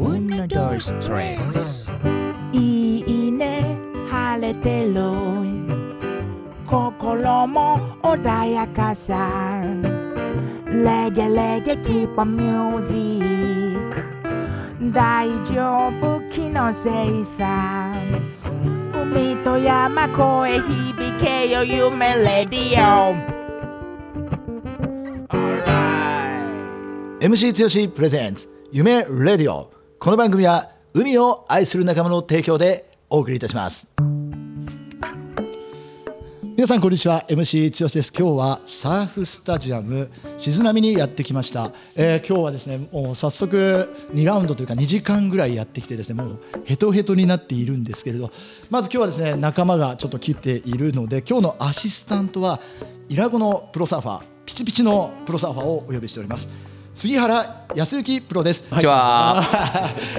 海のストレスいいね晴れてる心も穏やかさレゲレゲキープミュージック大丈夫気のせいさ海と山声響けよ夢レディオ MC 強しプレゼンツ夢レディオこの番組は海を愛する仲間の提供でお送りいたします。皆さんこんにちは。MC 強しです。今日はサーフスタジアム静波にやってきました、えー今日はですねもう早速2ラウンドというか2時間ぐらいやってきてですねもうヘトヘトになっているんですけれど。まず今日はですね仲間がちょっと来ているので今日のアシスタントはイラゴのプロサーファーピチピチのプロサーファーをお呼びしております。杉原康之プロです。こんにちは。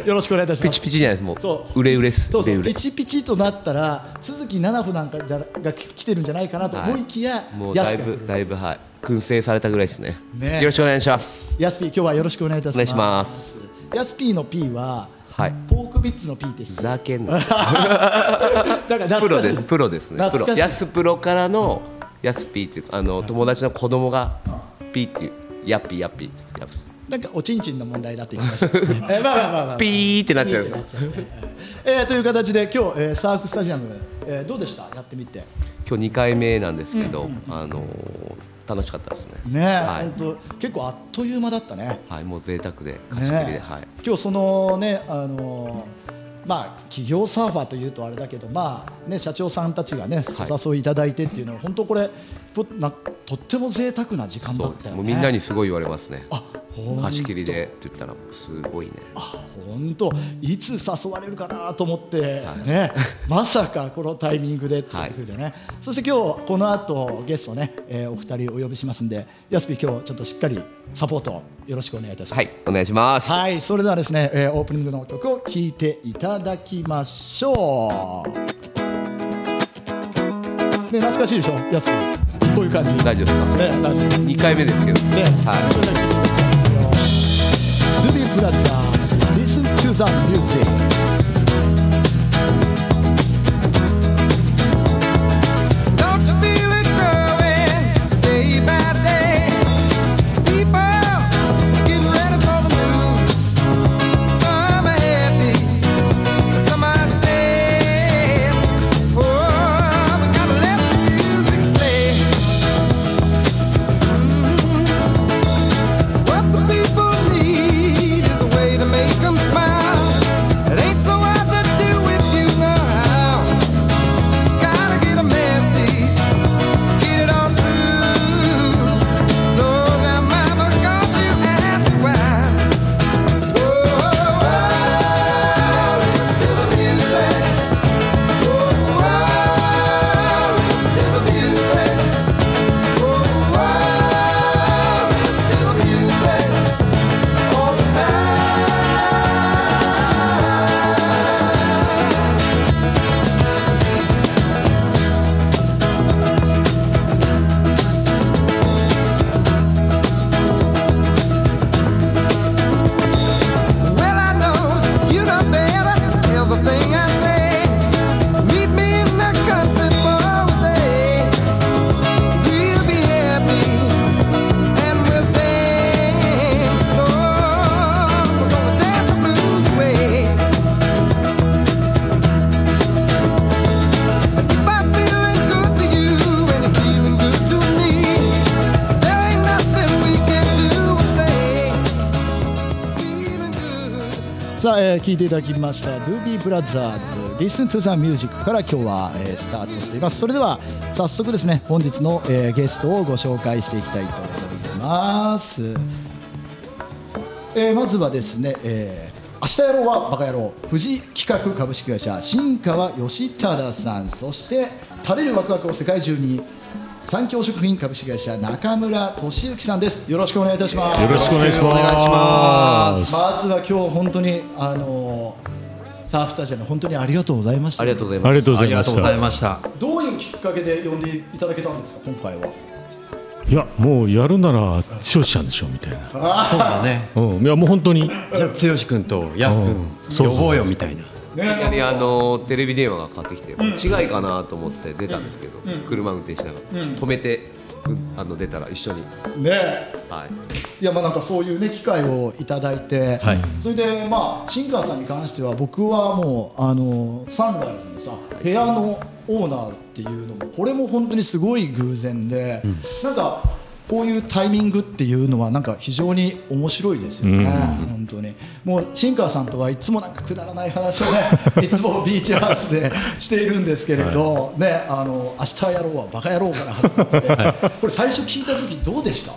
よろしくお願いいたします。ピチピチじゃないです。もそうう、うれうれです。そうそうピチピチとなったら鈴木奈々穂なんかじゃが来てるんじゃないかなと思いきや、もうだいぶ、だいぶ、はい。燻製されたぐらいですね。ねよろしくお願いします。ヤスピー今日はよろしくお願いいたします。お願いします。ヤスピーの P ははい。ポークビッツの P ってふざけんな。プロで、プロですね。プロ。ヤスプロからの。ヤスピーっていう、あの、友達の子供が。ピーっていう。ヤッピーヤッピー。なんかおちんちんの問題だって言いました。えーまあまあまあまあ。ピーってなっちゃうピーってなっちゃうえーという形で今日、えーサーフスタジアム、えーどうでした？やってみて。今日二回目なんですけど、あのー。楽しかったですね。ね、はい本当結構あっという間だったね。はい、もう贅沢で、貸し切りで、ねはい。今日そのねあのまあ企業サーファーというとあれだけどまあね社長さんたちがねはいお誘いいただいてっていうのは本当これとなとっても贅沢な時間だ。ったよね。もうみんなにすごい言われますね。貸し切りでって言ったら、すごいね。あ本当いつ誘われるかなと思って、ねまさかこのタイミングでっていうふうでね、そして今日この後ゲストね、えーお二人お呼びしますんでやすぴ今日ちょっとしっかりサポートよろしくお願いいたします。はい、お願いします。はい、それではですね、えーオープニングの曲を聴いていただきましょう。ね、懐かしいでしょ、やすくんこういう感じ。大丈夫ですか？ね、大丈夫。回目ですけど。はい。ドゥビーブラッダー、Listen to the music。さあ、えー、聞いていただきました、ドゥビーブラザーズ、Listen to the music から今日は、えースタートしています。それでは早速ですね、本日の、えーゲストをご紹介していきたいと思います。えーまずはですね、えー明日やろうはバカ野郎富士企画株式会社新川義忠さんそして食べるワクワクを世界中に三共食品株式会社中村俊之さんです。よろしくお願いいたします。よろしくお願いします。まずは今日本当にあのーサーフスタジアム本当にありがとうございました。ありがとうございます。ありがとうございましありがとうございた。ました。どういうきっかけで呼んでいただけたんですか今回は。いやもうやるなら剛ちゃんでしょみたいな、そうだね。うん、いやもう本当に。じゃあ剛君とやすうん。君呼ぼうよみたいないきなりあのテレビ電話がかかってきて、違いかなと思って出たんですけど、車運転しながら、止めて、うんあの出たら一緒に、ね。はい、いやまあなんかそういうね機会をいただいて、はい。それでまあ新川さんに関しては僕はもうあのサンライズのさ部屋のオーナーっていうのもこれも本当にすごい偶然で、なんかこういうタイミングっていうのはなんか非常に面白いですよね、本当に。もう新川さんとはいつもなんかくだらない話をね いつもビーチハウスでしているんですけれど、ねあの明日やろうはバカ野郎から始まって、これ最初聞いた時どうでした、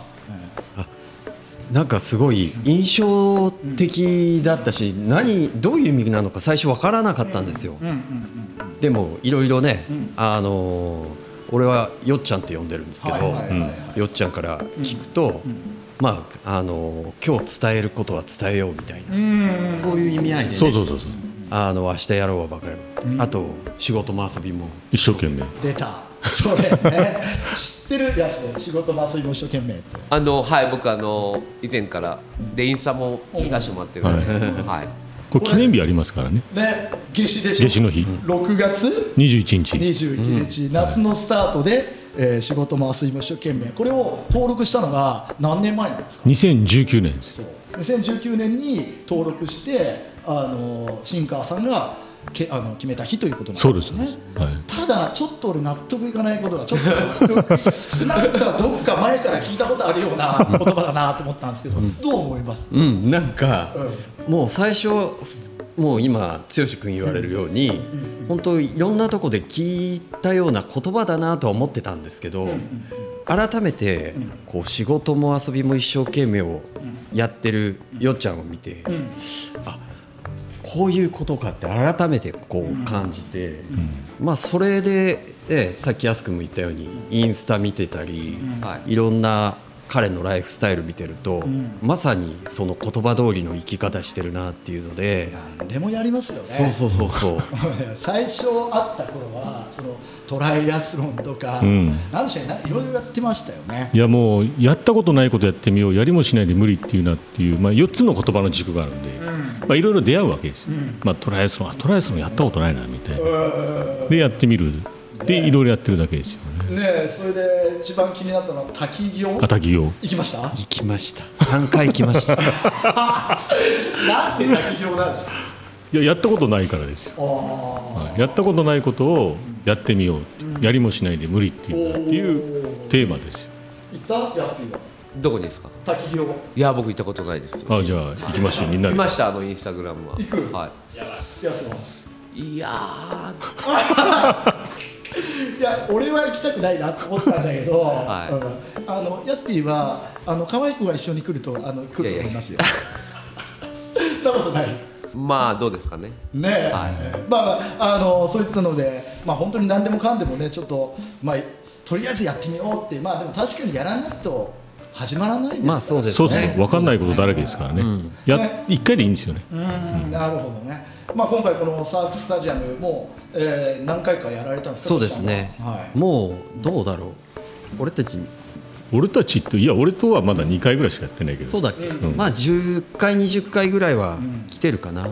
なんかすごい印象的だったし何どういう意味なのか最初分からなかったんですよ。でもいろいろねあのー俺はよっちゃんって呼んでるんですけどはいはいはいはい。よっちゃんから聞くとまああのー今日伝えることは伝えようみたいな。そういう意味合いでね。そうそうそうそう。あの明日やろうはバカやろうあと仕事も遊びも。一生懸命。出た。それね。知ってるやつ仕事も遊びも一生懸命って。あのはい僕あの以前からでインスタも見させてもらってるので、はい、これ記念日ありますからねね夏至でしょ夏至の日。6月21日。21日、夏のスタートで、えー仕事も遊びも一生懸命。これを登録したのが何年前なんですか？2019年です。そう。2019年に登録してあの新川さんがけあの決めた日ということなんですね。はい。ただちょっと俺納得いかないことがちょっと なんかどっか前から聞いたことあるような言葉だなと思ったんですけど、どう思います、うん。なんかもう最初もう今剛君言われるように本当いろんなとこで聞いたような言葉だなとは思ってたんですけど改めてこう仕事も遊びも一生懸命をやってるよっちゃんを見てあこういうことかって改めてこう感じてまあそれでええさっきやすくも言ったようにインスタ見てたりはい。いろんな彼のライフスタイル見てると、まさにその言葉通りの生き方してるなっていうので、何でもやりますよね。そうそうそうそう。最初会った頃はそのトライアスロンとか、ん。何でしたっけないろいろやってましたよね。いやもうやったことないことやってみようやりもしないで無理っていうなっていう、まあ、4つの言葉の軸があるんで、まあ、いろいろ出会うわけですよ、まあ、トライアスロンあトライアスロンやったことないなみたいな。でやってみる。でいろいろやってるだけですよねねえそれで一番気になったのは滝行？あ滝行。行きました？行きました。3回行きました。なんで滝行なんです？かいややったことないからですよ、あはい。やったことないことをやってみよう、やりもしないで無理っていうなっていうテーマですよ。ー行った？安木は？どこにですか？滝行いや僕行ったことないです。あじゃあ行きましょう。みんなで。見ましたあのインスタグラムは。行く？は安は？いいや いや俺は行きたくないなと思ったんだけど、はい。うん。あのヤスピーはあの可愛い子が一緒に来るとあの来ると思いますよ。そんなことない。ーまあどうですかね。ねえ、はい。まあまああのそういったので、まあ本当に何でもかんでもねちょっとまあとりあえずやってみようってまあでも確かにやらないと始まらないまあそうですそうですね。かんないことだらけですからね、や一回でいいんですよね、うん。なるほどね。まあ今回このサーフスタジアムも、えー、何回かやられたんですか？そうですね、はい。もうどうだろう？俺たち。俺たちといや俺とはまだ2回ぐらいしかやってないけど。そうだっけ、まあ10回20回ぐらいは来てるかな、う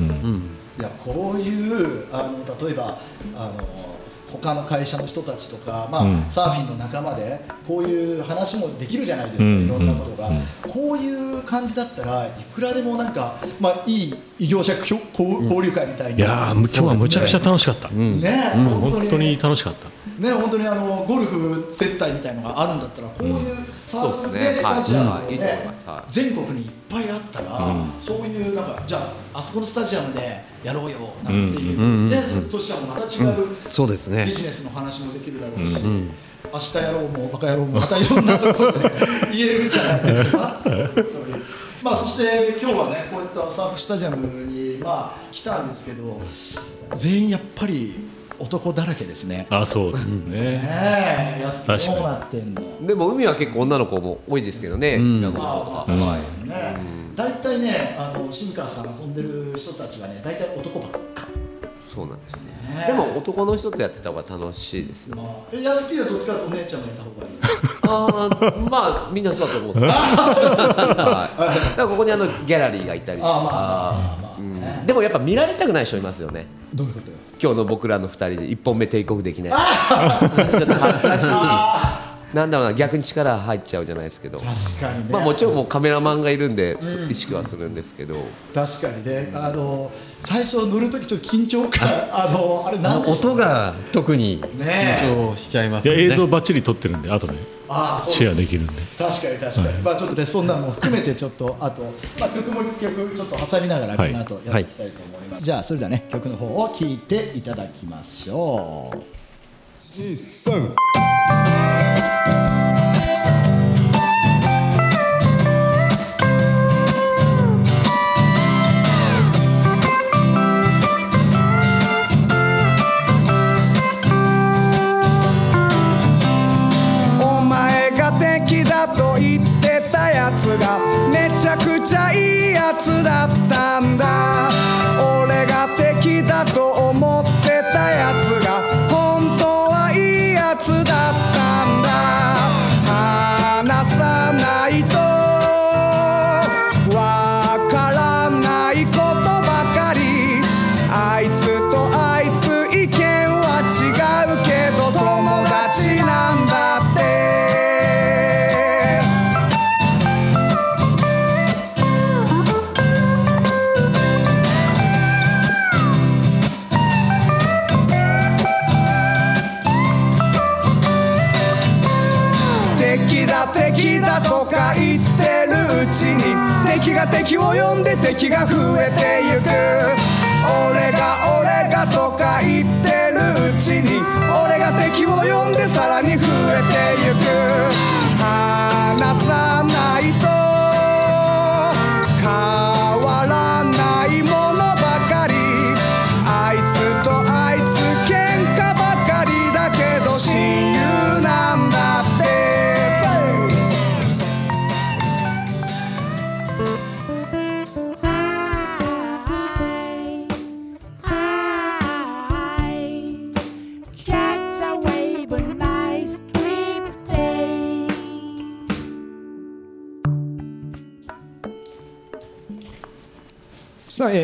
ん。いやこういうあの例えばあの他の会社の人たちとか、まあうん。サーフィンの仲間でこういう話もできるじゃないですか、うん。いろんなことが、うん。こういう感じだったらいくらでもなんか、まあ、いい異業者交交流会みたいな、いや今日はむちゃくちゃ楽しかった、うんね、うん。本当に。本当に楽しかった。ね本当にあのゴルフ接待みたいのがあるんだったらこういうサーフそうですね。スタジアム。をはいいいと思います。はい。全国にいっぱいあったら、うん。そういうなんかじゃああそこのスタジアムでやろうよなんていう、でそれとしてはまた違う、そうですね。ビジネスの話もできるだろうし、明日やろうもバカ野郎もまたいろんなところで言えるんじゃないですか？まあそして今日はねこういったサーフスタジアムにまあ来たんですけど全員やっぱり男だらけですね。あそうですね、ねえ安確かにくどうなってんの。でも海は結構女の子も多いですけどね、ん。平子の方が、はいね大体ねあの新川さん遊んでる人たちはね大体男ばっか。そそうなんですね。でも男の人とやってた方が楽しいですよ。まあえヤスピーはどっちかとお姉ちゃんがいた方がいい？あーまあみんなそうだと思うんですよ。はい。だからここにあのギャラリーがいたりとか。あーまあまあまあまあうん。でもやっぱ見られたくない人いますよね。どういうことよ？今日の僕らの2人で1本目テイクオフできない。ちょっと恥ずかしいなんだろうな逆に力入っちゃうじゃないですけど。確かに、ね、まあ、もちろんもうカメラマンがいるんで、意識はするんですけど、確かにね。あの最初乗る時ちょっと緊張感あのあれなん音が特に緊張しちゃいますね、ね、映像ばっちり撮ってるんであとで。ああシェアできるんで。確かに確かに、はい、まあちょっとねそんなのも含めてちょっとあと、まあ、曲も曲ちょっと挟みながらこの後やっていきたいと思います、はい。はい、じゃあそれではね曲の方を聴いていただきましょう。13と言ってたやつがめちゃくちゃいいやつだったんだ。俺が敵だと思ってたやつ敵が敵を呼んで敵が増えてゆく。俺が俺がとか言ってるうちに俺が敵を呼んでさらに増えてゆく。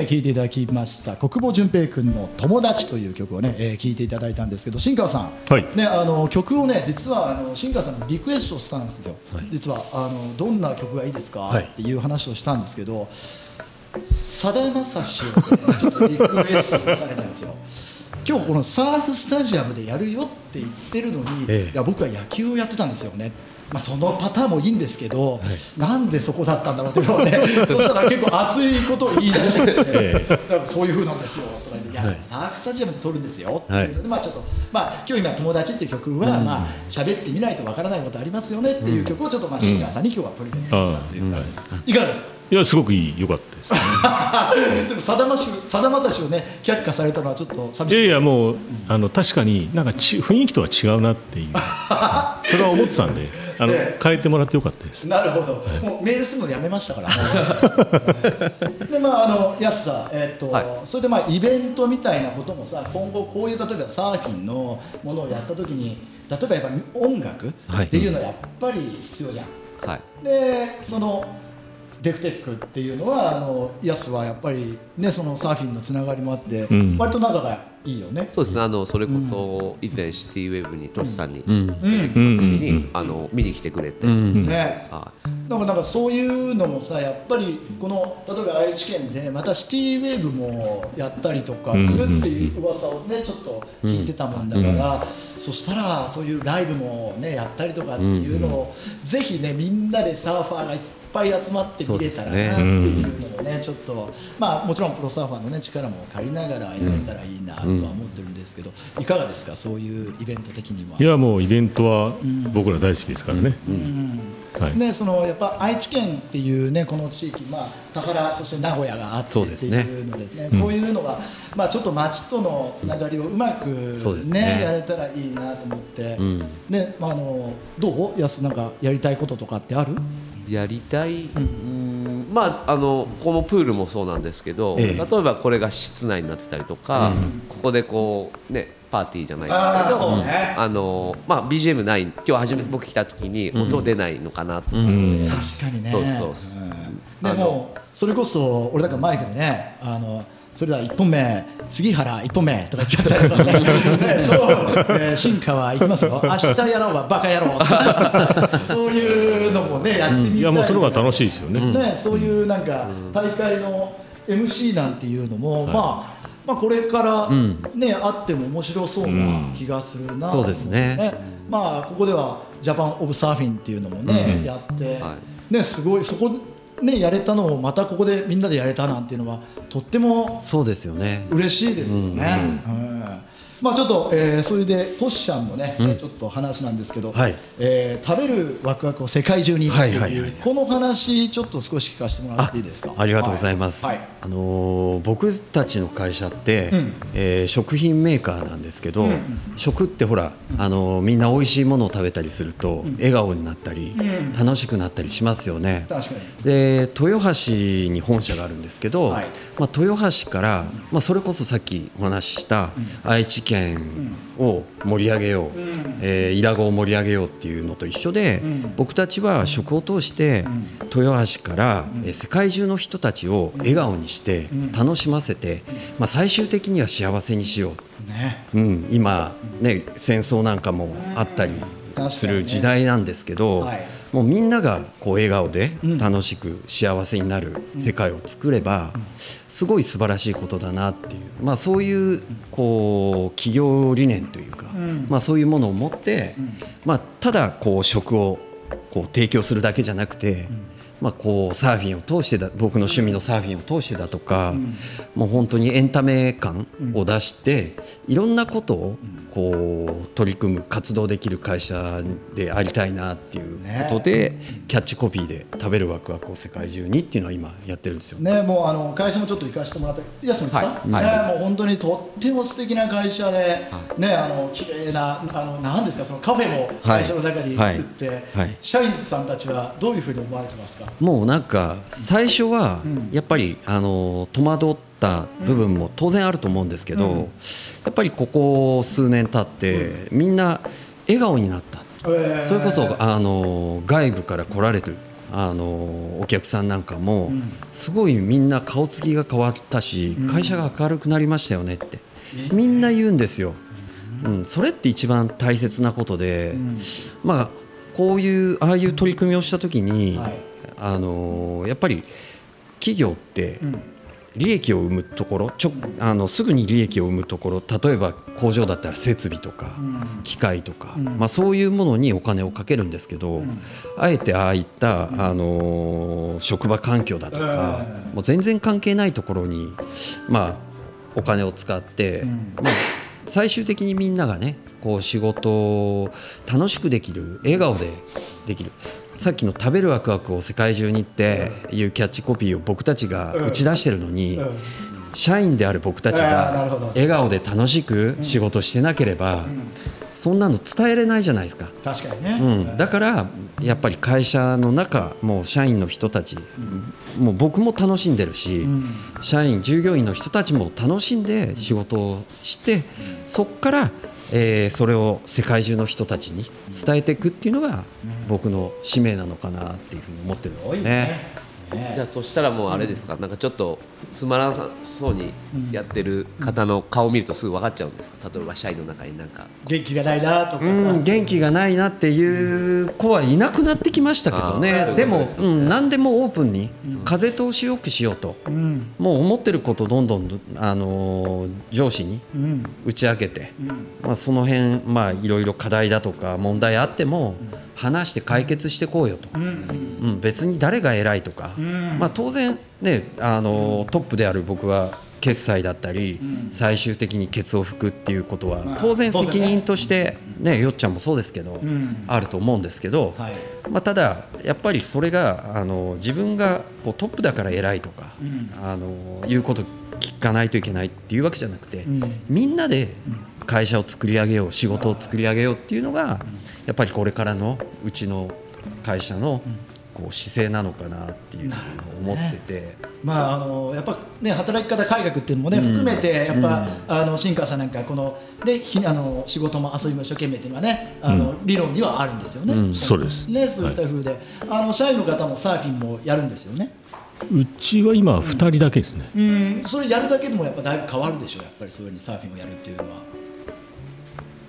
さあ、えー、聴いていただきました。国保淳平君の「友達」という曲をね、えー、聴いていただいたんですけど新川さん、はい。ね、あの曲をね実はあの新川さんにリクエストしたんですよ、実はあのどんな曲がいいですか、はい。っていう話をしたんですけどさだまさしを、ね、ちょっとリクエストされたんですよ今日このサーフスタジアムでやるよって言ってるのに、ええ。いや僕は野球をやってたんですよね。まあ、そのパターンもいいんですけど、なんでそこだったんだろうっていうのをね そしたら結構熱いことを言い出して、えだからそういうふうなんですよとか言って、い。や、はいサーフスタジアムで撮るんですよってはいいうので、まあちょっと、まあ今日今友達っていう曲は、まあ喋ってみないとわからないことありますよねっていう曲をちょっとまあシンガーさんに今日はプレゼントしたという感じです。いかがですか？いやすごくいい良かったです。でもさだましさだまさしをね却下されたのはちょっと寂しい。いやいやもうあの確かになんかち雰囲気とは違うなっていう。それは思ってたんであの変えてもらってよかったです。なるほど、もうメールするのやめましたから、でまああの安さえっと、はい。それでまあイベントみたいなこともさ今後こういう例えばサーフィンのものをやった時に例えばやっぱ音楽はい。っていうのはやっぱり必要じゃん、はい。でそのデフテックっていうのはあのヤスはやっぱりねそのサーフィンのつながりもあって、ん。割と仲がいいよね。そうですね。あのそれこそ以前シティウェブにトシさんにうん。うん、うん。うん。にあの見に来てくれて。うん。ね。はなんかなんかそういうのもさやっぱりこの例えば愛知県でまたシティウェーブもやったりとかするっていう噂をねちょっと聞いてたもんだから、そしたらそういうライブもねやったりとかっていうのを、ぜひねみんなでサーファーがいっぱい集まって見れたらなっていうのもねちょっとまあもちろんプロサーファーのね力も借りながらやれたらいいなとは思ってるんですけど、いかがですか？そういうイベント的には。いやもうイベントは僕ら大好きですからね、はい。ね、そのやっぱ愛知県っていうねこの地域、まあ、田原そして名古屋があってってそうですね。いうのですね。こういうのが、まあ、ちょっと町とのつながりをうまく、ねね。やれたらいいなと思って、ん。ねまあ、あのどう？やすなんかやりたいこととかってある？いやりたい、うん、まああのこのプールもそうなんですけど、ええ。例えばこれが室内になってたりとか、ここでこうねパーティーじゃないですけどね。あのまあ BGM ない今日初め僕来た時に音出ないのかなと、うん。確かにね。そうそうう。ん。でもそれこそ俺なんかマイクでねあのそれでは1本目杉原1本目とか言っちゃったりとかねねそう、えー進化はいきますよ。明日やろうはバカ野郎。そういうのもねやってみたいいやもうその方が楽しいですよね、ね、そういうなんか大会の MC なんていうのも、まあまあこれからね、あっても面白そうな気がするな、そうですね。まあここではジャパンオブサーフィンっていうのもね、やって、はねすごいそこねやれたのをまたここでみんなでやれたなんていうのはとってもそうですよね。嬉しいですよね。うんまあちょっと、えーそれでトシちゃん。のね、ちょっと話なんですけど、はい。えー食べるワクワクを世界中にはいはいはい。この話ちょっと少し聞かせてもらっていいですか？ありがとうございます、はい。あのー僕たちの会社って、うん。えー食品メーカーなんですけど、食ってほら、あのーみんな美味しいものを食べたりすると、笑顔になったり、楽しくなったりしますよね。確かに。で豊橋に本社があるんですけど、はい。まあ、豊橋から、まあ、それこそさっきお話しした愛知県を盛り上げよう、えー伊良湖を盛り上げようっていうのと一緒で、僕たちは食を通して豊橋から、えー世界中の人たちを笑顔にして楽しませて、まあ、最終的には幸せにしよう。ね。うん、今、ね、戦争なんかもあったりする時代なんですけど、はいもうみんながこう笑顔で楽しく幸せになる世界を作ればすごい素晴らしいことだなっていう、まあ、そういうこう企業理念というか、まあ、そういうものを持って、まあ、ただこう食をこう提供するだけじゃなくて、まあ、こうサーフィンを通してだ僕の趣味のサーフィンを通してだとか、もう本当にエンタメ感を出して、いろんなことをこう取り組む活動できる会社でありたいなっていうことで、キャッチコピーで「食べるワクワクを世界中に」っていうのは今やってるんですよ。ね、もうあの会社もちょっと行かせてもらった。いや、その行った、はい。ね、もう本当にとっても素敵な会社で、ね、あの綺麗なあのなんですか、そのカフェも会社の中にはい。作って、はい。社員さんたちはどういうふうに思われてますか？もうなんか最初はやっぱりあの戸惑った部分も当然あると思うんですけど、やっぱりここ数年経ってみんな笑顔になった、えー。それこそあの外部から来られるあのお客さんなんかもすごいみんな顔つきが変わったし会社が明るくなりましたよねってみんな言うんですよ。うん、それって一番大切なことで、まあこういうああいう取り組みをした時に、はい。あのーやっぱり企業って利益を生むところちょあのすぐに利益を生むところ例えば工場だったら設備とか機械とか、まあ、そういうものにお金をかけるんですけど、あえてああいった、あのー職場環境だとか、もう全然関係ないところに、まあ、お金を使って、まあ、最終的にみんながねこう仕事を楽しくできる笑顔でできるさっきの「食べるワクワクを世界中に」っていうキャッチコピーを僕たちが打ち出してるのに、社員である僕たちが笑顔で楽しく仕事してなければ、そんなの伝えれないじゃないですか。確かにね。うん、だからやっぱり会社の中もう社員の人たち、もう僕も楽しんでるし、社員従業員の人たちも楽しんで仕事をして、そこから、えーそれを世界中の人たちに伝えていくっていうのが僕の使命なのかなっていうふうに思ってるんですよね。じゃあそしたらもうあれですか、なんかちょっとつまらなそうにやってる方の顔を見るとすぐ分かっちゃうんですか？例えば社員の中になんか。元気がないなとかさ。うん、元気がないなっていう子はいなくなってきましたけどあねー。でも、そうん、何でもオープンに風通しよくしようと、うん。もう思ってることをどんどん、あのー上司にうん。打ち明けて、まあ、その辺、まあ、いろいろ課題だとか問題あっても話して解決してこうよと、うん。別に誰が偉いとか、まあ、当然、ねあのートップである僕は決済だったり、最終的にケツを拭くっていうことは当然責任として、ね、よっちゃんもそうですけど、ん。あると思うんですけど、はい。まあ、ただ、やっぱりそれがあの自分がこうトップだから偉いとか、あのいうこと聞かないといけないっていうわけじゃなくて、みんなで会社を作り上げよう仕事を作り上げようっていうのが、やっぱりこれからのうちの会社のこう姿勢なのかなっていうのを思ってて、まああのやっぱね働き方改革っていうのもね、含めてやっぱ、あの新川さんなんかこのでひあの仕事も遊びも一生懸命っていうのはねあの、理論にはあるんですよね。そうです。ねそういった風で、あの社員の方もサーフィンもやるんですよね。うちは今2人だけですね、うん。それやるだけでもやっぱだいぶ変わるでしょやっぱりそういうふうにサーフィンをやるっていうのは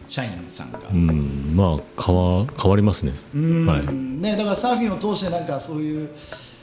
社員さんが。うん。まあ変わ変わりますね、うん。はい、ね、だからサーフィンを通してなんかそういう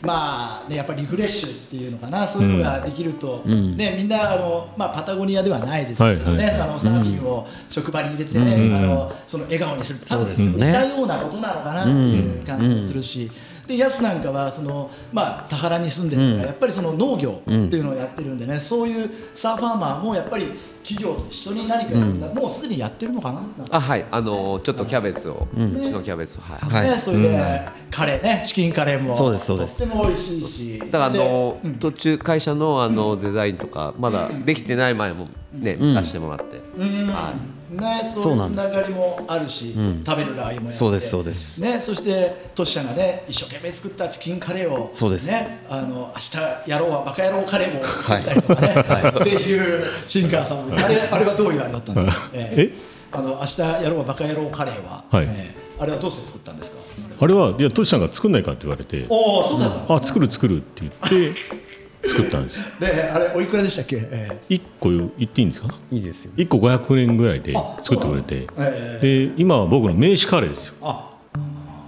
まあねやっぱりリフレッシュっていうのかな。そういうのができると、ねみんなあのまあパタゴニアではないですけどね、はいはいあのサーフィンを職場に入れてね、あのその笑顔にするって。そうですよね。似たようなことなのかなっていう感じもするし。でヤスなんかはその、まあ、田原に住んでるから、やっぱりその農業っていうのをやってるんでね、そういうサーファーマーもやっぱり企業と一緒に何かもうすでにやってるのかなあはい。あのちょっとキャベツを、うちのキャベツはい、はい。ね、それで、カレーねチキンカレーも。そうですそうです。とっても美味しいし。だからあの、で途中会社のあのデザインとかまだできてない前もね、見させてもらって、うん。はね、そそうういうつながりもあるし、食べるラー油もやって。そうですそうです。ね、そしてトシちゃんがね一生懸命作ったチキンカレーをそうです。ね、あの明日やろうはバカ野郎カレーも 作ったりとかね、っていう新川さんもあれあれはどういうあれだったんですか、え？えあの明日やろうはバカ野郎カレーは、はい。えーあれはどうして作ったんですか？あれはいやトシさんが作んないかって言われて。おおそうだったあ作る作るって言って 作ったんです。よであれおいくらでしたっけ、えー。1個言っていいんですか？いいですよ。1個500円ぐらいであ作ってくれて。えで今は僕の名刺カレーですよ。あ。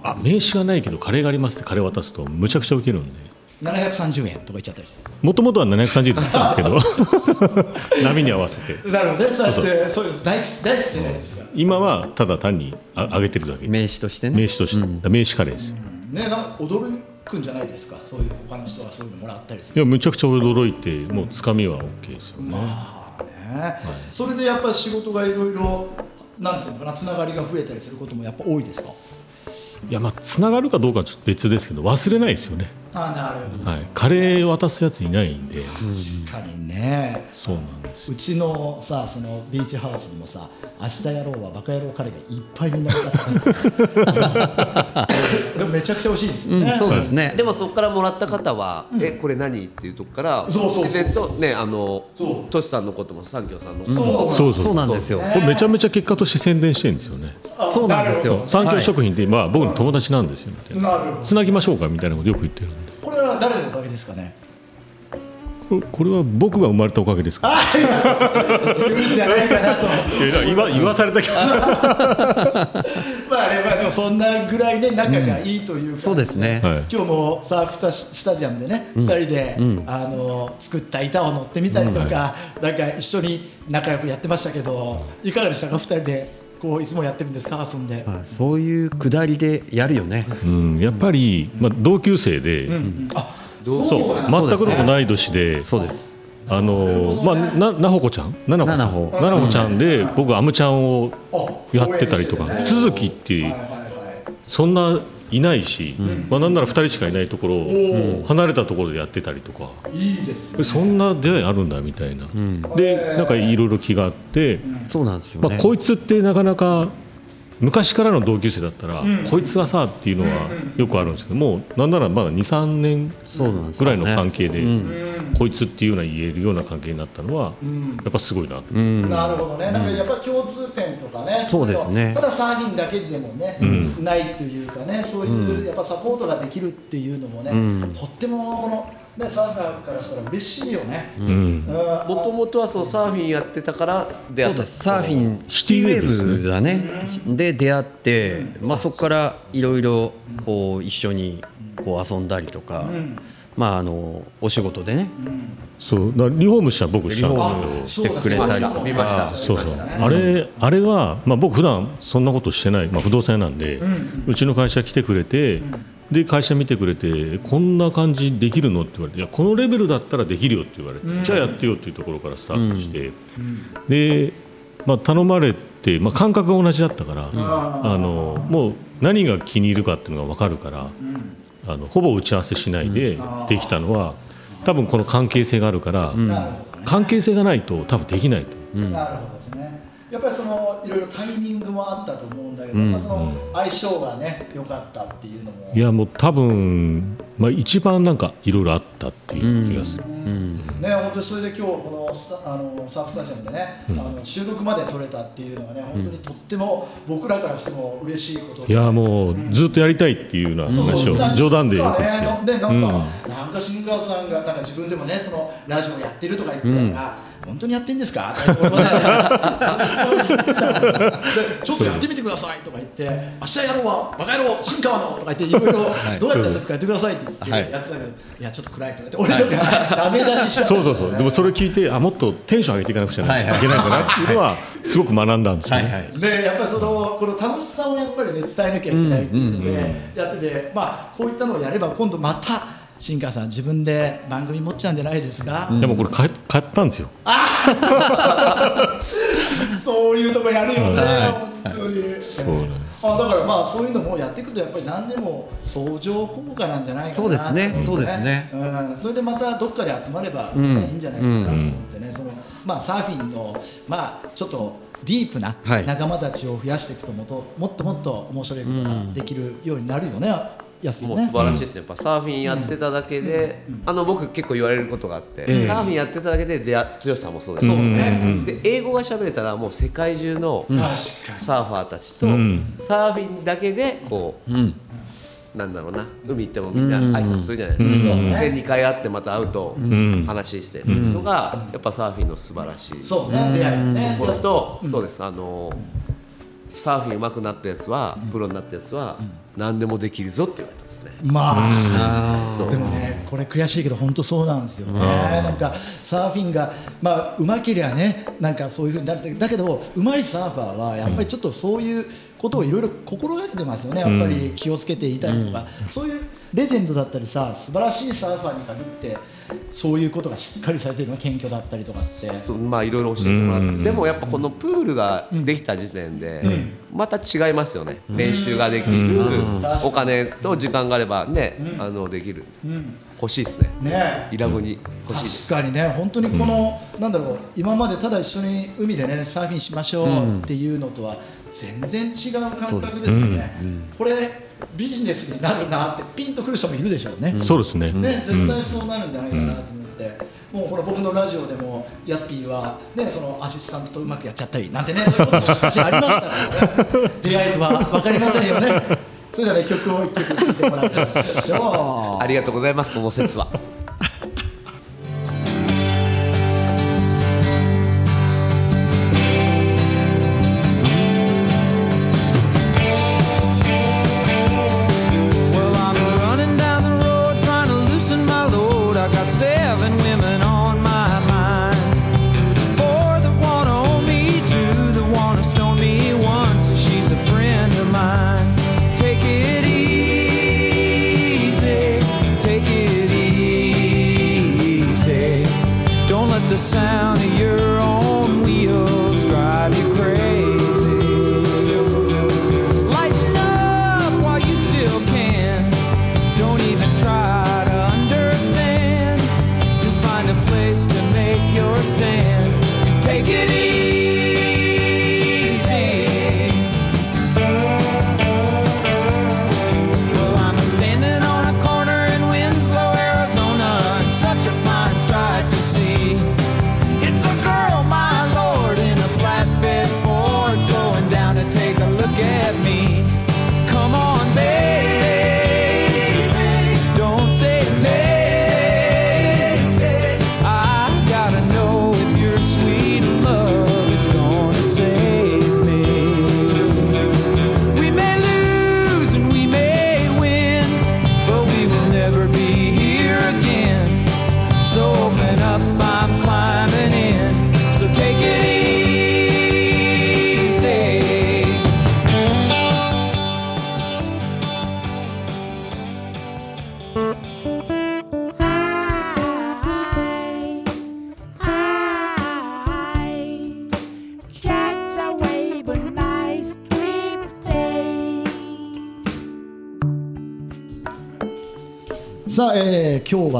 あ名刺がないけどカレーがありますってカレー渡すとむちゃくちゃウケるんで。730円とか言っちゃったりして。もともとは730円で言ってたんですけど。波に合わせて。なるほどね。そうやってそう。そういうの大好き大好きじゃないですか、今はただ単にあ上げてるだけ。名刺としてね。名刺として、名刺カレーですよねなんか驚くんじゃないですか？そういう他の人がそういうのもらったりする。いやむちゃくちゃ驚いてもうつかみは OK ですよね、ね、それでやっぱり仕事がいろいろなんていうのかなつながりが増えたりすることもやっぱ多いですか？いやまあつながるかどうかはちょっと別ですけど忘れないですよね、あなるほど。はい、カレー渡すやついないんで、確かにね。そうなんですうちのさそのビーチハウスにもさ「明日やろうはバカ野郎カレー」がいっぱいみんな でもめちゃくちゃ美味しいですよね、そうですね。でもそこからもらった方は「えこれ何?」っていうとこからそうそうそう。自然とねあのそう。トシさんのことも三協さんの。こともそうそうそう。そうなんですよ。これめちゃめちゃ結果として宣伝してるんですよね。あそうなんですよ。三協食品って、まあ、僕の友達なんですよみたいな。なるほどつなぎましょうかみたいなことよく言ってるんで。これは誰のおかげですかね？これは僕が生まれたおかげですか？言うんじゃないかなと。いや言わ 言わされたけど。まあねまあでもそんなぐらいね仲がいいというか、そうですね、はい。今日もサーフタスタジアムでね、二人で、あの作った板を乗ってみたりとか、なんか一緒に仲良くやってましたけど、いかがでしたか、二人でこういつもやってるんですか、遊んで。はい。そういうくだりでやるよね、うん、やっぱり、まあ、同級生で、そうそう。全くの同い年でそうです。あのまあななほこちゃん？ななほななほ。ちゃんで僕あむちゃんをあやってたりとか応援してね続きってそんないないし、まあ、なんなら2人しかいないところを離れたところでやってたりとか。いいですね。そんな出会いあるんだみたいな、でなんかいろいろ気があって、そうなんですよね、まあ、こいつってなかなか昔からの同級生だったら、こいつはさっていうのはよくあるんですけどもうなんならまだ23年ぐらいの関係で、うん。こいつっていうのは言えるような関係になったのは、やっぱすごいなと、うん。なるほどね、なん。かやっぱ共通点とかね、そうですね。ただサーフィンだけでもね、ないっていうかね、そういうやっぱサポートができるっていうのもね、ん。とってもこの、ね、サーファーからしたら嬉しいよね。うん。うんもともとはそのサーフィンやってたから出会った。そうですサーフィンシティウェーブだねで出会って、まあ、そこからいろいろこう一緒にこう遊んだりとか、まああのお仕事でね、そうだリフォームした僕した。してくれたりとか。そうそうあれあれは、まあ、僕普段そんなことしてない、まあ、不動産屋なんで、うちの会社来てくれて、で会社見てくれてこんな感じできるのって言われていやこのレベルだったらできるよって言われて、じゃあやってよっていうところからスタートして、で、まあ、頼まれて、まあ、感覚が同じだったから、あのもう何が気に入るかっていうのが分かるから、あのほぼ打ち合わせしないでできたのは多分この関係性があるから、関係性がないと多分できないと。やっぱりそのいろいろタイミングもあったと思うんだけど、まあ、その相性がね良かったっていうのも。いやもう多分、まあ、一番なんかいろいろあったっていう気がする、ね本当にそれで今日このスタあのサーフスタジアムでね、あの収録まで撮れたっていうのがね本当にとっても僕らからしても嬉しいことで。いやもうずっとやりたいっていうような話を冗談で言ってね、でなんか、なんか新川さんがなんか自分でもねそのラジオやってるとか言ってたから、本当にやってんですか？って俺もねでちょっとやってみてくださいとか言って明日やろうわバカ野郎新川のとか言っていろいろどうやってやってるかやってくださいって言ってはいやってたけど、い、やちょっと暗いとか言って俺とかダメ出ししちゃったそうそうそう。でもそれ聞いてあもっとテンション上げていかなくちゃいけないんだなっていうのはすごく学んだんですよ、はいはい。でやっぱりそのこの楽しさをやっぱりね伝えなきゃいけないっていうのでやってて、まあこういったのをやれば今度また新川さん自分で番組持っちゃうんじゃないですか、でもこれ買買ったんですよ。そういうとこやるよね、本当に。そうねあだからまあそういうのもやっていくとやっぱり何でも相乗効果なんじゃないかなそうですね。そうですね。うん、それでまたどっかで集まれば、ねいいんじゃないかなと思ってね、そのまあサーフィンのまあちょっとディープなはい。仲間たちを増やしていくともっともっともっと面白いことができるようになるよね、やすぴね。もう素。晴らしいですね、やっぱサーフィンやってただけで、あの僕結構言われることがあって、ええ。サーフィンやってただけで出会剛さんもそうです、で英語が喋れたらもう世界中のサーファーたちと、ん。サーフィンだけでこう、なんだろうな。海行ってもみんな挨拶するじゃないですか、で2回会ってまた会うと話してるのがやっぱサーフィンの素晴らしいそうね、出会いね。ところと、そうです。あのサーフィン上手くなったやつは、プロになったやつは、何でもできるぞって言われたんですね。まあ、でもね、これ悔しいけど、本当そうなんですよね。なんかサーフィンが、まあ、上手けりゃね、なんかそういうふうになるだけど、上手いサーファーは、やっぱりちょっとそういうことをいろいろ心がけてますよね。やっぱり気をつけていたりとか、そういうレジェンドだったりさ、素晴らしいサーファーに限って。そういうことがしっかりされてるのが謙虚だったりとかって。そうまあいろいろ教えてもらって、でもやっぱこのプールができた時点で、また違いますよね、練習ができる、お金と時間があればね、あのできる、欲しいですね、ね。イラブに欲しいです。確かにね。本当にこの、なんだろう今までただ一緒に海でねサーフィンしましょうっていうのとは全然違う感覚ですよね、これビジネスになるなってピンとくる人もいるでしょうね、そうですね、ね絶対そうなるんじゃないかなと思って、もうほら僕のラジオでもヤスピーは、ね、そのアシスタントとうまくやっちゃったりなんてねそういうことありましたからね。出会いとは分かりませんよねそれではね曲を一曲聴いてもらいましょうありがとうございます、その説は。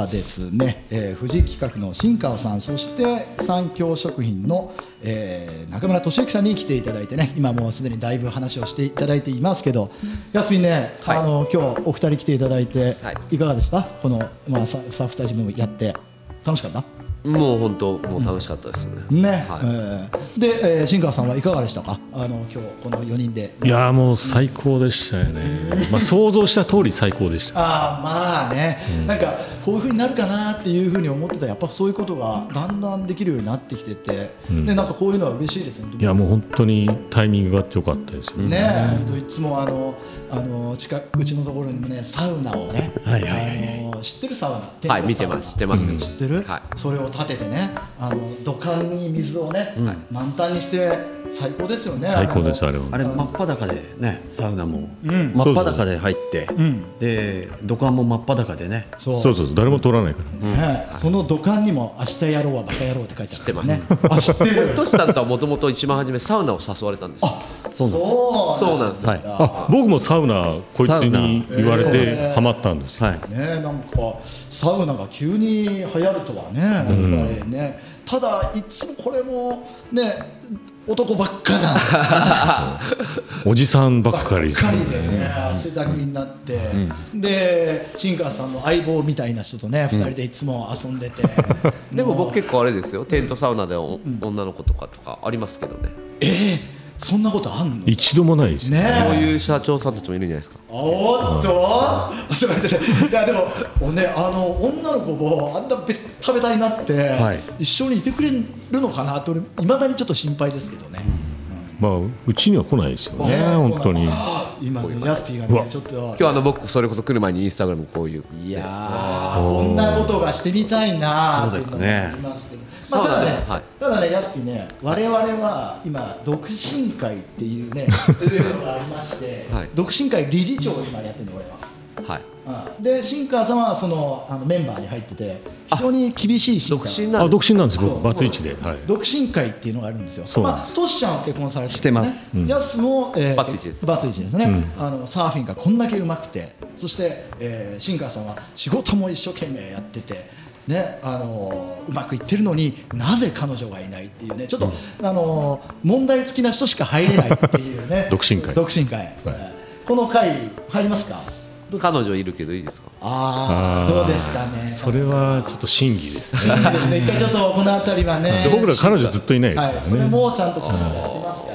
はですね、えー、富士企画の新川さんそして三共食品の、えー中村俊之さんに来ていただいてね今もうすでにだいぶ話をしていただいていますけどやすみんね、はい。あの今日お二人来ていただいて、はい。い、かがでした？この、まあ、サスタッフたちもやって楽しかった？もう本当もう楽しかったですね、ね、はい。えー。で、えー新川さんはいかがでしたか？あの今日この4人で。いやーもう最高でしたよね、まあ、想像した通り最高でした。ああまあね、なんかこういうふうになるかなっていうふうに思ってたらやっぱそういうことがだんだんできるようになってきてて、ん。でなんかこういうのは嬉しいですね。いやもう本当にタイミングがあってよかったですよね。ね本当いつもあのあの近くうちのところにもねサウナをね、はいはい。はいあの知ってるサウナ？はい見てます。知ってますよ。知ってる、はい。それを立ててねあの土管に水をね、満タンにして最高ですよね最高ですああれは。あれ真っ裸でねサウナもん。真っ裸で入ってんで土管も真っ裸でね。のそうそうそう誰も通らないから。ね。その土管にも明日やろうはバカ野郎って書いてある知ってますね あ知ってる。トシさんとはもともと一番初めサウナを誘われたんですよ。そうなんですそうそうなんですよ、はい。あ僕もサウナこいつに言われてハマったんですよ、はい。ねなんかサウナが急に流行るとはね、やっぱりね。ただいつもこれもね男ばっかな おじさんばっかりばっかりでね汗だくになって、で新川さんの相棒みたいな人とね二人でいつも遊んでて、でも僕結構あれですよ。テントサウナでお女の子とかとかありますけどね。えーそんなことあんの？一度もないですよ、ねこういう社長さんたちもいるんじゃないですかおーっと、ちょっと待っていやでもおねあの女の子もあんなべったべたになって、はい。一緒にいてくれるのかなといまだにちょっと心配ですけどね。まあうちには来ないですよね本当に。今のヤスピーがねちょっと。今日あの僕それこそ来る前にインスタグラムこういういやーこんなことがしてみたいなーっていうのがありますけど。まあ、ただね、はい。ただね、ヤスピーね、我々は今、独身会っていうね、そういうのがありまして、はい。独身会理事長を今やってるの、俺は。はい。うん。で新川さんはそのあのメンバーに入ってて非常に厳しい審査独身なんであ独身なんです僕バツイチで、はい、独身会っていうのがあるんですよ。そうまあトシちゃんは結婚されてるしてます。ねヤスも、えーバツイチです。バツイチですね。あのサーフィンがこんだけ上手くて、そして、えー、新川さんは仕事も一生懸命やってて。ねあのーうまくいってるのになぜ彼女がいないっていうね。ちょっと、あのー問題付きな人しか入れないっていうね。独身会。独身会、この会入りますか？彼女いるけどいいですか？ああどうですかね。それはちょっと審議ですね。いいですね。一回ちょっとこの辺りはねで 僕ら彼女ずっといないですからはい、ね、それもちゃんときちんとやってますか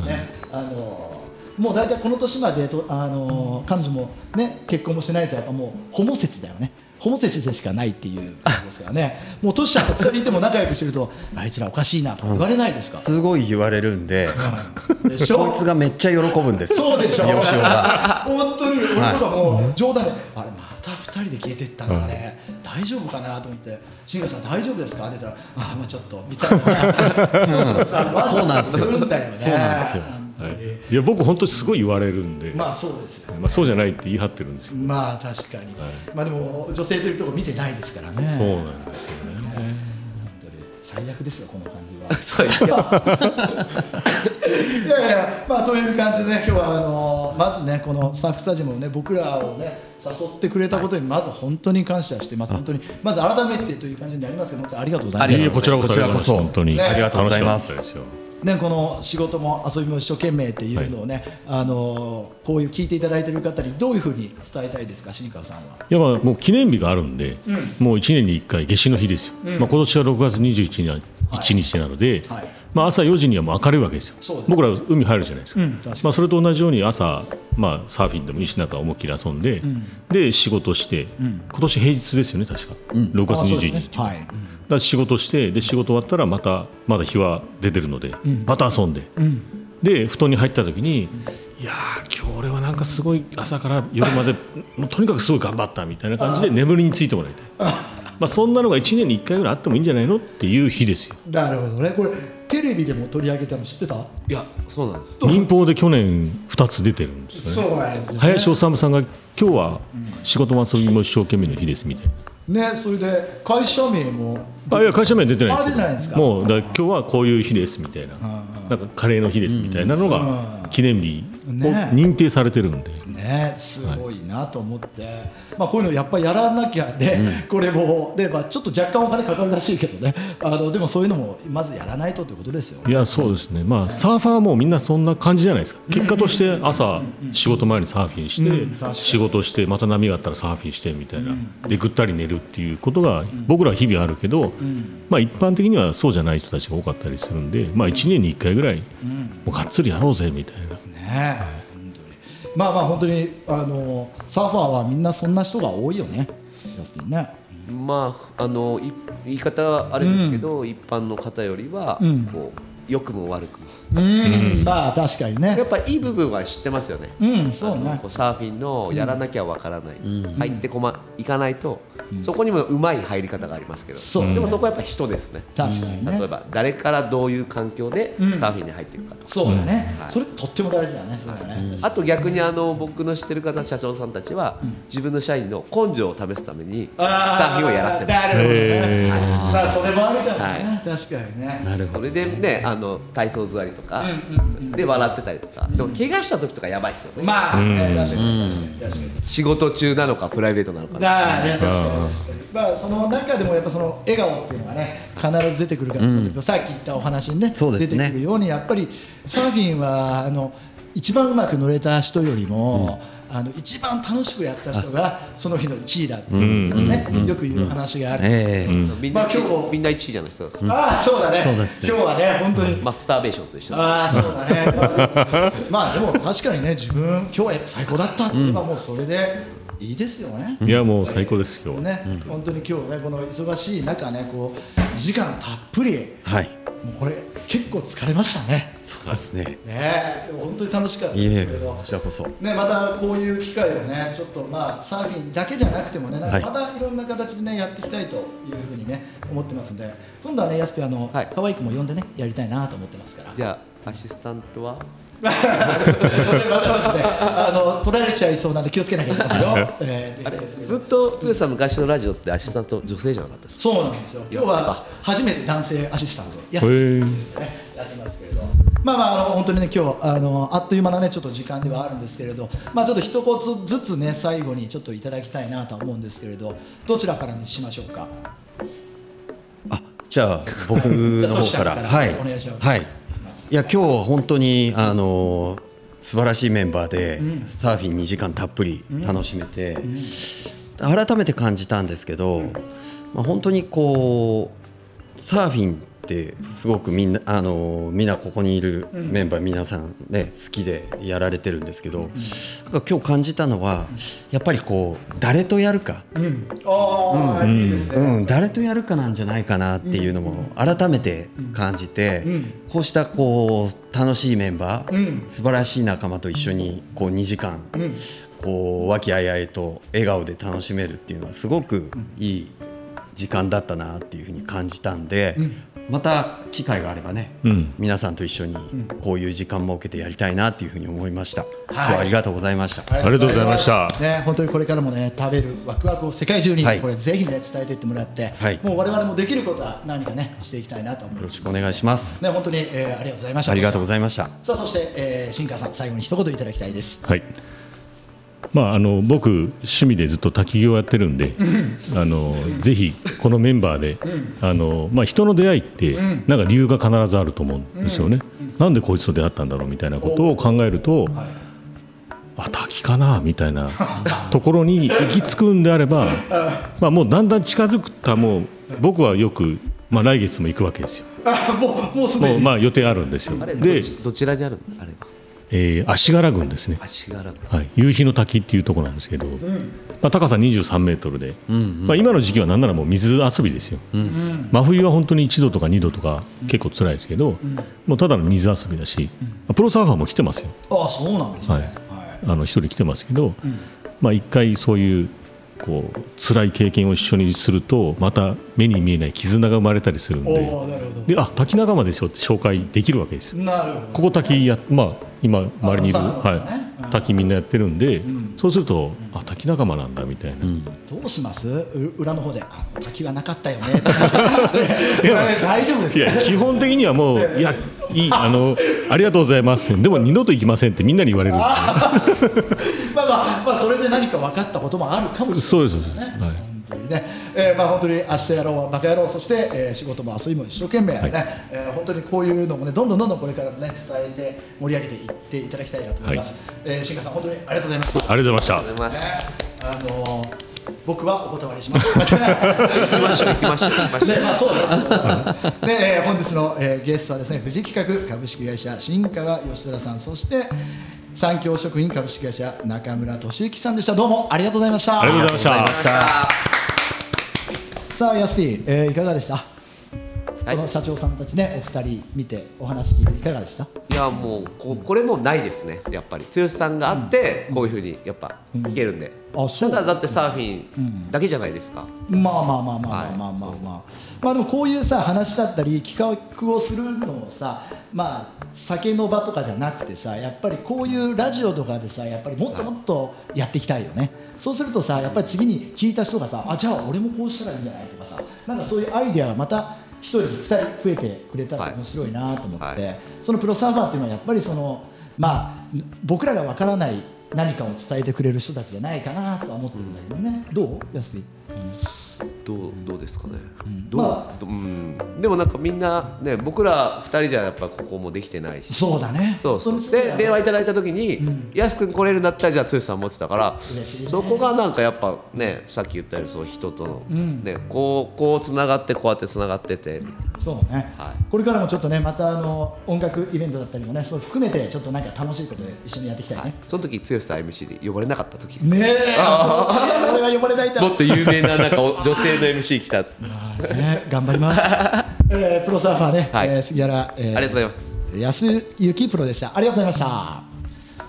ら、ね、あのもう大体この年までとあの彼女もね結婚もしないとやっぱもうホモ説だよね。ホモ説でしかないっていう感じですからね。もうトシちゃんと二人いても仲良くしてるとあいつらおかしいなとか言われないですか？すごい言われるんででしょ？こいつがめっちゃ喜ぶんです。そうでしょ？よしおが。本当に。俺とかもう冗談で、あれまた二人で消えてったのね、大丈夫かな？と思って、新川さん大丈夫ですか？って言ったら、あまあちょっとみたいな。そうなんですよ。そうなん。ですよはい、いや僕本当にすごい言われるんで、ままあそうですよ。あ、そうじゃないって言い張ってるんですよ、まあ確かに。まあでも女性というところ見てないですからね。そうなんですよね。本当に最悪ですよこの感じは。いやいやまあという感じでね今日はあのまずねこのスタッフスタジオもね僕らをね誘ってくれたことにまず本当に感謝してます。本当にまず改めてという感じになりますけど本当にありがとうございます。こちらこそ。こちらこそ本当に、ね。ありがとうございますね、この仕事も遊びも一生懸命っていうのをね、あのこういう聞いていただいている方にどういうふうに伝えたいですか新川さんは？いやまあもう記念日があるんで、もう1年に1回夏至の日ですよ、まあ、今年は6月21日日なので、はい。まあ、朝4時にはもう明るいわけですよ。す。僕ら海入るじゃないですか,、うんまあ、それと同じように朝、まあ、サーフィンでもいいしなんか思いっきり遊んで、で仕事して、今年平日ですよね確か、6月あそうです21日、ね。はい。だ仕事してで仕事終わったらまたまだ日は出てるので、また遊んで、で布団に入った時に、いやー今日俺はなんかすごい朝から夜までもうとにかくすごい頑張ったみたいな感じで眠りについてもらいたい。まあそんなのが1年に1回ぐらいあってもいいんじゃないのっていう日ですよ。なるほどね。これテレビでも取り上げたの知ってた？いやそうなんです。民放で去年2つ出てるんですよね。そうなんですよね。林修さんが今日は仕事も遊びも一生懸命の日ですみたいな。ね、それで会社名もあいや会社名は出てないです。あ出てないんですか？もうだ今日はこういう日ですみたいな。なんかカレーの日ですみたいなのが記念日ね。認定されてるんで。ねすごいなと思って、まあこういうのやっぱりやらなきゃね、これもでまあちょっと若干お金かかるらしいけどね。あのでもそういうのもまずやらないとということですよいやそうですね。まあサーファーもみんなそんな感じじゃないですか。結果として朝仕事前にサーフィンして仕事してまた波があったらサーフィンしてみたいな。でぐったり寝るっていうことが僕らは日々あるけどまあ一般的にはそうじゃない人たちが多かったりするんでまあ1年に1回ぐらいもうがっつりやろうぜみたいなね。え本当に。まあまあ本当にあのサーファーはみんなそんな人が多いよね。ね。まああのい言い方はあれですけど、一般の方よりは、うん。こう良くも悪くも。うん。まあ確かにね。やっぱいい部分は知ってますよね。うんそうね。サーフィンのやらなきゃわからない、入ってこまいかないと、そこにもうまい入り方がありますけど、そうでもそこはやっぱ人ですね。確かにね。例えば誰からどういう環境でサーフィンに入っていくかとか。そうだね、はい。それとっても大事だね。それはね、あと逆にあの僕の知ってる方社長さんたちは、自分の社員の根性を試すためにサーフィンをやらせる。なるほどね、へまあそれもあるからね、は確かにね。なるほどそれでねあの体操座りとか、で笑ってたりとか、でも怪我した時とかやばいっすよね。まあ、ね、確かに確かに確かに。仕事中なのかプライベートなのか。だね確かに確かに。まあその中でもやっぱその笑顔っていうのがね必ず出てくるからと思うんですけど、さっき言ったお話にね出そうですね。てくるようにやっぱりサーフィンはあの一番うまく乗れた人よりも、あの一番楽しくやった人がその日の1位だっていうね、よく言う話がある、ええ。みんな、まあ今日みんな1位じゃないですか。ああそうだね。そうですね。今日はね本当に、マスターベーションと一緒でああそうだね。まあでも確かにね自分今日は最高だったって言えばもうそれでいいですよね、いやもう最高です今日ね、本当に今日ねこの忙しい中ねこう時間たっぷり。はいこれ結構疲れましたね。そうですね。ねえでも本当に楽しかったですけど。こちらこそ。ね、またこういう機会をねちょっとまあサーフィンだけじゃなくてもねなんかはい。またいろんな形でねやっていきたいというふうにね思ってますんで今度はねやすぴあの、はい。可愛い子も呼んでねやりたいなと思ってますから。じゃあアシスタントは？あの取られちゃいそうなんで気をつけなきゃいけませんよ、えーあれです。けどずっと剛さん昔のラジオってアシスタント女性じゃなかったですか？そうなんですよ。今日は初めて男性アシスタントやってますけれど、まあまあ、あの本当にね、今日あのあっという間なね、ちょっと時間ではあるんですけれど、まあ、ちょっと一言ずつね、最後にちょっといただきたいなとは思うんですけれど、どちらからにしましょうか？あじゃあ僕の方 からはい。お願いします。はいいや今日は本当にあの素晴らしいメンバーでサーフィン2時間たっぷり楽しめて改めて感じたんですけどまあ本当にこうサーフィンってすごくみんなあのみんなここにいるメンバー皆さんね好きでやられてるんですけどなんか今日感じたのはやっぱりこう誰とやるか。誰とやるかなんじゃないかなっていうのも改めて感じて、こうしたこう楽しいメンバー、うん。素晴らしい仲間と一緒にこう2時間、こう和気あいあいと笑顔で楽しめるっていうのはすごくいい時間だったなっていうふうに感じたんで、また機会があればね、うん。皆さんと一緒にこういう時間設けてやりたいなっていうふうに思いました。今日はありがとうございました。ありがとうございました。ね、本当にこれからもね食べるワクワクを世界中に、はい。これぜひね伝えていってもらって、はい。もう我々もできることは何かねしていきたいなと思います。よろしくお願いします。ね本当に、えーありがとうございました。ありがとうございました。さあそして、えー、新川さん最後に一言いただきたいです。はいまあ、あの僕趣味でずっと滝行やってるんであのぜひこのメンバーであの、まあ、人の出会いってなんか理由が必ずあると思うんですよね。なんでこいつと出会ったんだろうみたいなことを考えるとあ滝かなみたいな ところに行き着くんであれば、まあ、もうだんだん近づくともう僕はよく、まあ、来月も行くわけですよ。あもうもうすでにもうまあ予定あるんですよ。あれでどちらにあるのあれえー足柄郡ですね。足柄はい、夕日の滝っていうところなんですけど、まあ、高さ23メートルで、まあ、今の時期はなんならもう水遊びですよ、真冬は本当に1度とか2度とか結構辛いですけど、もうただの水遊びだし、プロサーファーも来てますよ。あそうなんですね、はい。はい。あの一人来てますけど、まあ、一回そういうこう辛い経験を一緒にするとまた目に見えない絆が生まれたりするんおでであ滝仲間ですよって紹介できるわけですよ。ここ滝や、まあ、今周りにいる、はい、滝みんなやってるんで、そうするとあ滝仲間なんだみたいな、どうします？う裏の方であ滝はなかったよね。いや大丈夫です。いや基本的にはもういやいいあのありがとうございます。でも二度と行きませんってみんなに言われる まあまあまあそれで何か分かったこともあるかもしれないそうですそうです、はい本当にね、えーまあ本当に明日やろうバカ野郎そして、えー仕事も遊びも一生懸命ね、えー本当にこういうのもねどんどんどんどんこれからもね伝えて盛り上げていっていただきたいなと思います。えー新川さん本当にありがとうございました。ありがとうございましございますねあのー僕はお断りします。行きましょう行きましょう行きましょうね、まあそうだ。で、えー本日の、えーゲストはですね、富士企画株式会社新川吉田さん、そして三協食品株式会社中村俊之さんでした。どうもありがとうございました。ありがとうございましたさあ、ヤスピー、えーいかがでした？はい。この社長さんたちね、お二人見てお話聞いていかがでした？いやもうここれもないですねやっぱり。剛さんがあってこういうふうにやっぱ聞けるんで、あそう。ただだってサーフィンだけじゃないですか、まあまあまあまあまあはいまあまあまあ、まあでもこういうさ話だったり企画をするのもさまあ酒の場とかじゃなくてさやっぱりこういうラジオとかでさやっぱりもっともっとやっていきたいよね、そうするとさやっぱり次に聞いた人がさあじゃあ俺もこうしたらいいんじゃないとかさなんかそういうアイデアがまた一人二人増えてくれたらはい面白いなと思って、はい。そのプロサーファーっていうのはやっぱりそのまあ僕らがわからない何かを伝えてくれる人たちじゃないかなとは思ってるんだけどね、どう？ヤスピどうどうですかね、どう？まうん、でもなんかみんなね僕ら二人じゃやっぱここもできてないし。そうだね。そうそう。で電話いただいた時にん「やすくん来れるんだったらじゃあ剛さん持ってたからね。そこがなんかやっぱねさっき言ったようにその人との、ん。ねこうこうつながってこうやってつながってて。そうね、はい。これからもちょっとねまたあの音楽イベントだったりもねそう含めてちょっとなんか楽しいことで一緒にやっていきたいね、その時剛さん MC で呼ばれなかった時ねえ。あそう。俺は呼ばれないもっと有名ななんかお女性の MC 来た。ね、頑張ります、えープロサーファーね、はい。えー杉原、えーありがとうございます。安幸プロでした。ありがとうございました。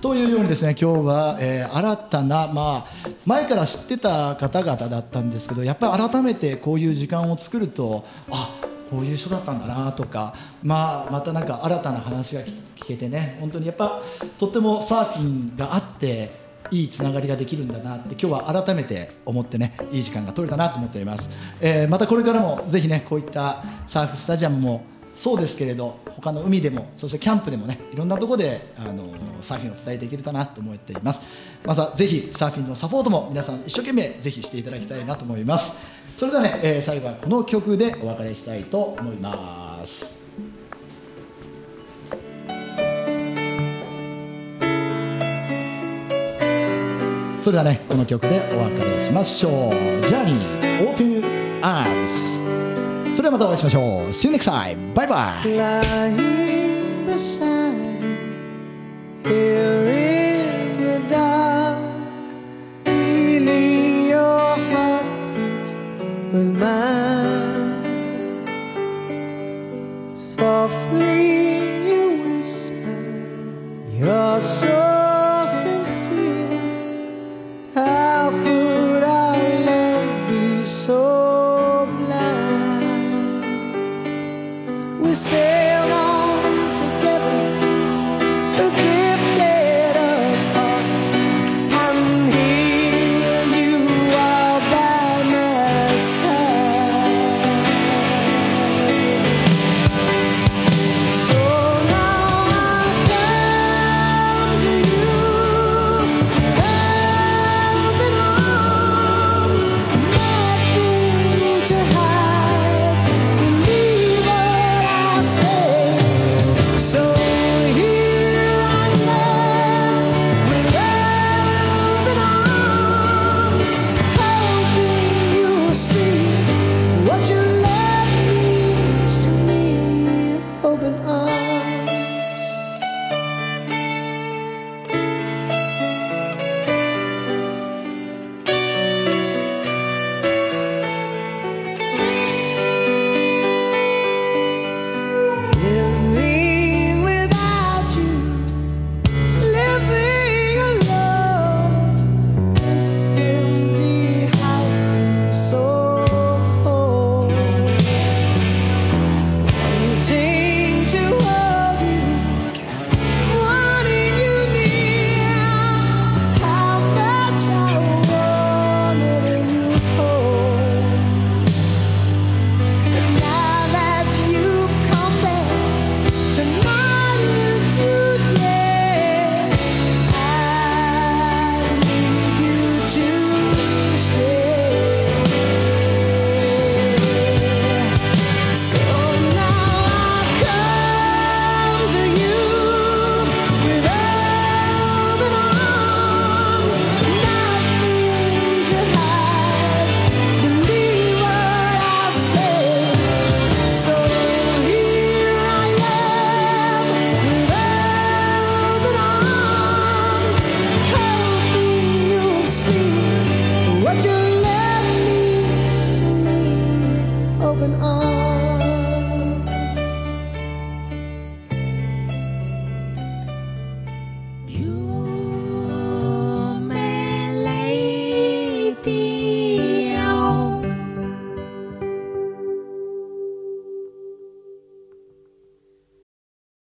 というようにですね今日は、えー新たな、まあ、前から知ってた方々だったんですけどやっぱり改めてこういう時間を作るとあこういう人だったんだなとか、まあ、またなんか新たな話が聞聞けてね本当にやっぱとってもサーフィンがあっていいつながりができるんだなって今日は改めて思ってねいい時間が取れたなと思っています、えーまたこれからもぜひねこういったサーフスタジアムもそうですけれど他の海でもそしてキャンプでもねいろんなとこであのサーフィンを伝えていけたなと思っています。またぜひサーフィンのサポートも皆さん一生懸命ぜひしていただきたいなと思います。それではね、えー最後はこの曲でお別れしたいと思います。それではねこの曲でお別れしましょう「ジャーニーオープンアーム s それではまたお会いしましょう「See you next time. バイバイ」